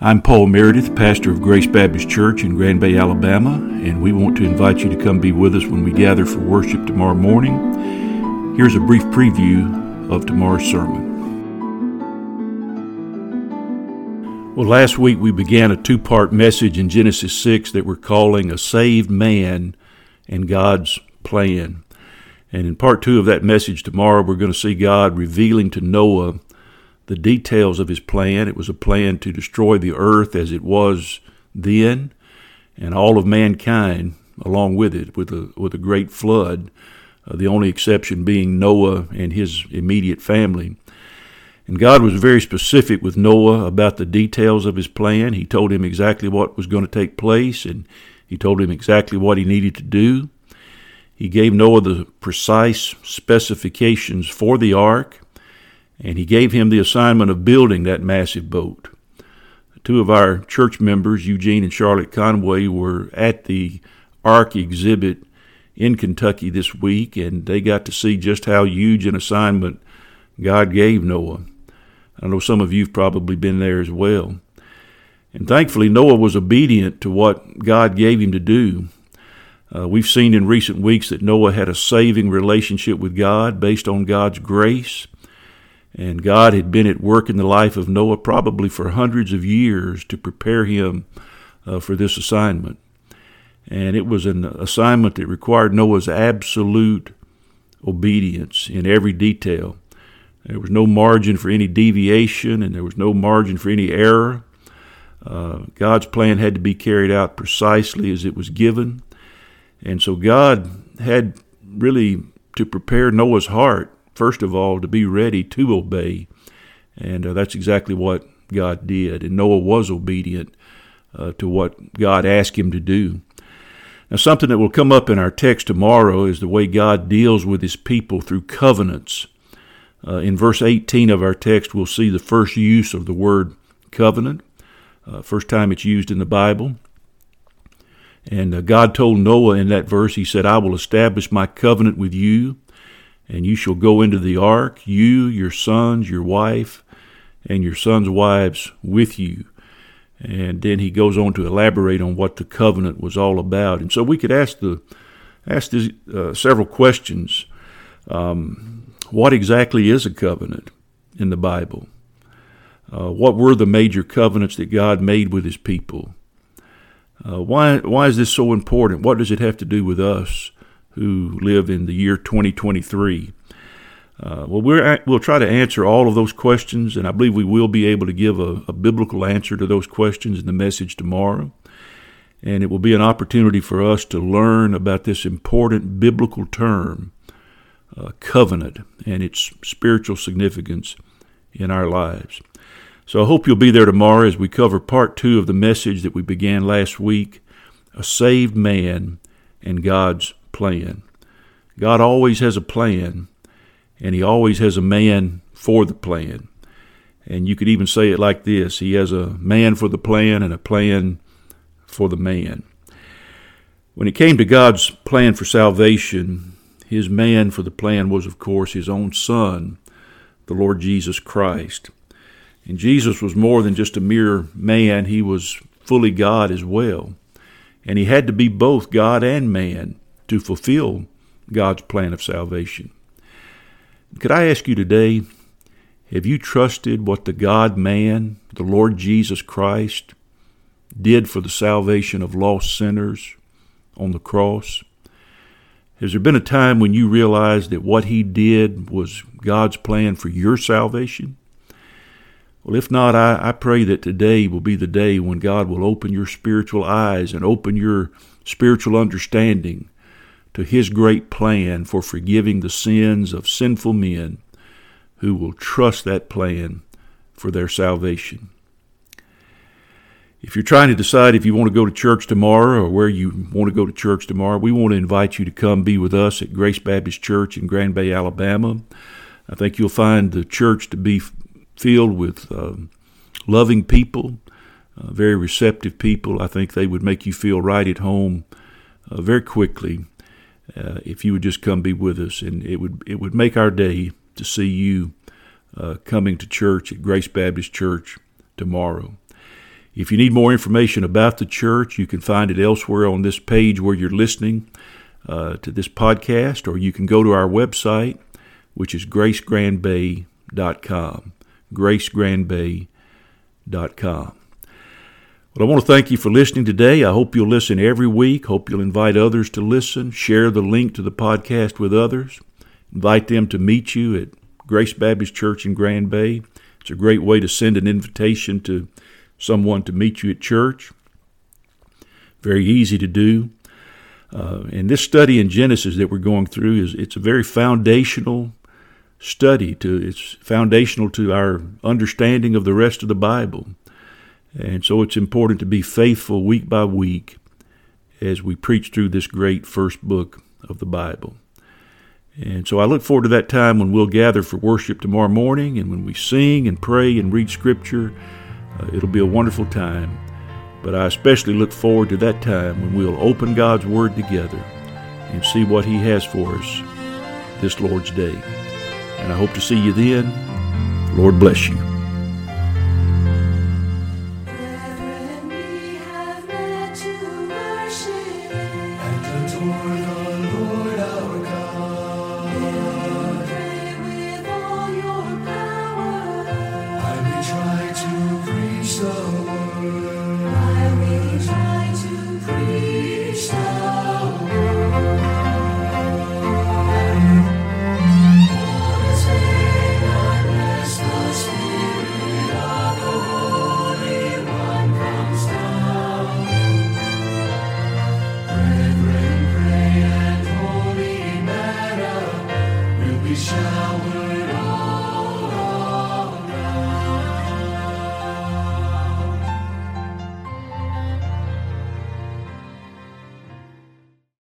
I'm Paul Meredith, pastor of Grace Baptist Church in Grand Bay, Alabama, and we want to invite you to come be with us when we gather for worship tomorrow morning. Here's a brief preview of tomorrow's sermon. Well, last week we began a two part message in Genesis 6 that we're calling A Saved Man and God's Plan. And in part two of that message tomorrow, we're going to see God revealing to Noah the details of his plan. It was a plan to destroy the earth as it was then, and all of mankind along with it, with a with a great flood. Uh, the only exception being Noah and his immediate family. And God was very specific with Noah about the details of his plan. He told him exactly what was going to take place, and he told him exactly what he needed to do. He gave Noah the precise specifications for the ark and he gave him the assignment of building that massive boat. Two of our church members, Eugene and Charlotte Conway, were at the Ark exhibit in Kentucky this week, and they got to see just how huge an assignment God gave Noah. I know some of you've probably been there as well. And thankfully, Noah was obedient to what God gave him to do. Uh, we've seen in recent weeks that Noah had a saving relationship with God based on God's grace. And God had been at work in the life of Noah probably for hundreds of years to prepare him uh, for this assignment. And it was an assignment that required Noah's absolute obedience in every detail. There was no margin for any deviation, and there was no margin for any error. Uh, God's plan had to be carried out precisely as it was given. And so God had really to prepare Noah's heart first of all, to be ready to obey. And uh, that's exactly what God did. And Noah was obedient uh, to what God asked him to do. Now, something that will come up in our text tomorrow is the way God deals with his people through covenants. Uh, in verse 18 of our text, we'll see the first use of the word covenant, uh, first time it's used in the Bible. And uh, God told Noah in that verse, He said, I will establish my covenant with you and you shall go into the ark, you, your sons, your wife, and your sons' wives with you. And then he goes on to elaborate on what the covenant was all about. And so we could ask the ask this, uh, several questions. Um, what exactly is a covenant in the Bible? Uh, what were the major covenants that God made with His people? Uh, why why is this so important? What does it have to do with us? Who live in the year 2023. Uh, well, we will try to answer all of those questions, and I believe we will be able to give a, a, biblical answer to those questions in the message tomorrow. And it will be an opportunity for us to learn about this important biblical term, uh, covenant, and its spiritual significance in our lives. So I hope you'll be there tomorrow as we cover part two of the message that we began last week a saved man and God's plan. God always has a plan, and He always has a man for the plan. And you could even say it like this He has a man for the plan and a plan for the man. When it came to God's plan for salvation, His man for the plan was, of course, His own Son, the Lord Jesus Christ. And Jesus was more than just a mere man, He was fully God as well. And He had to be both God and man to fulfill God's plan of salvation. Could I ask you today, have you trusted what the God man, the Lord Jesus Christ, did for the salvation of lost sinners on the cross? Has there been a time when you realized that what he did was God's plan for your salvation? Well, if not, I, I pray that today will be the day when God will open your spiritual eyes and open your spiritual understanding to his great plan for forgiving the sins of sinful men who will trust that plan for their salvation. If you're trying to decide if you want to go to church tomorrow or where you want to go to church tomorrow, we want to invite you to come be with us at Grace Baptist Church in Grand Bay, Alabama. I think you'll find the church to be filled with uh, loving people, uh, very receptive people. I think they would make you feel right at home uh, very quickly uh, if you would just come be with us, and it would it would make our day to see you uh, coming to church at Grace Baptist Church tomorrow. If you need more information about the church, you can find it elsewhere on this page where you're listening uh, to this podcast, or you can go to our website, which is gracegrandbay.com. Gracegrandbay.com. Well, I want to thank you for listening today. I hope you'll listen every week. Hope you'll invite others to listen. Share the link to the podcast with others. Invite them to meet you at Grace Baptist Church in Grand Bay. It's a great way to send an invitation to someone to meet you at church. Very easy to do. Uh, and this study in Genesis that we're going through is it's a very foundational study to it's foundational to our understanding of the rest of the Bible. And so it's important to be faithful week by week as we preach through this great first book of the Bible. And so I look forward to that time when we'll gather for worship tomorrow morning and when we sing and pray and read Scripture. Uh, it'll be a wonderful time. But I especially look forward to that time when we'll open God's Word together and see what He has for us this Lord's Day. And I hope to see you then. Lord bless you.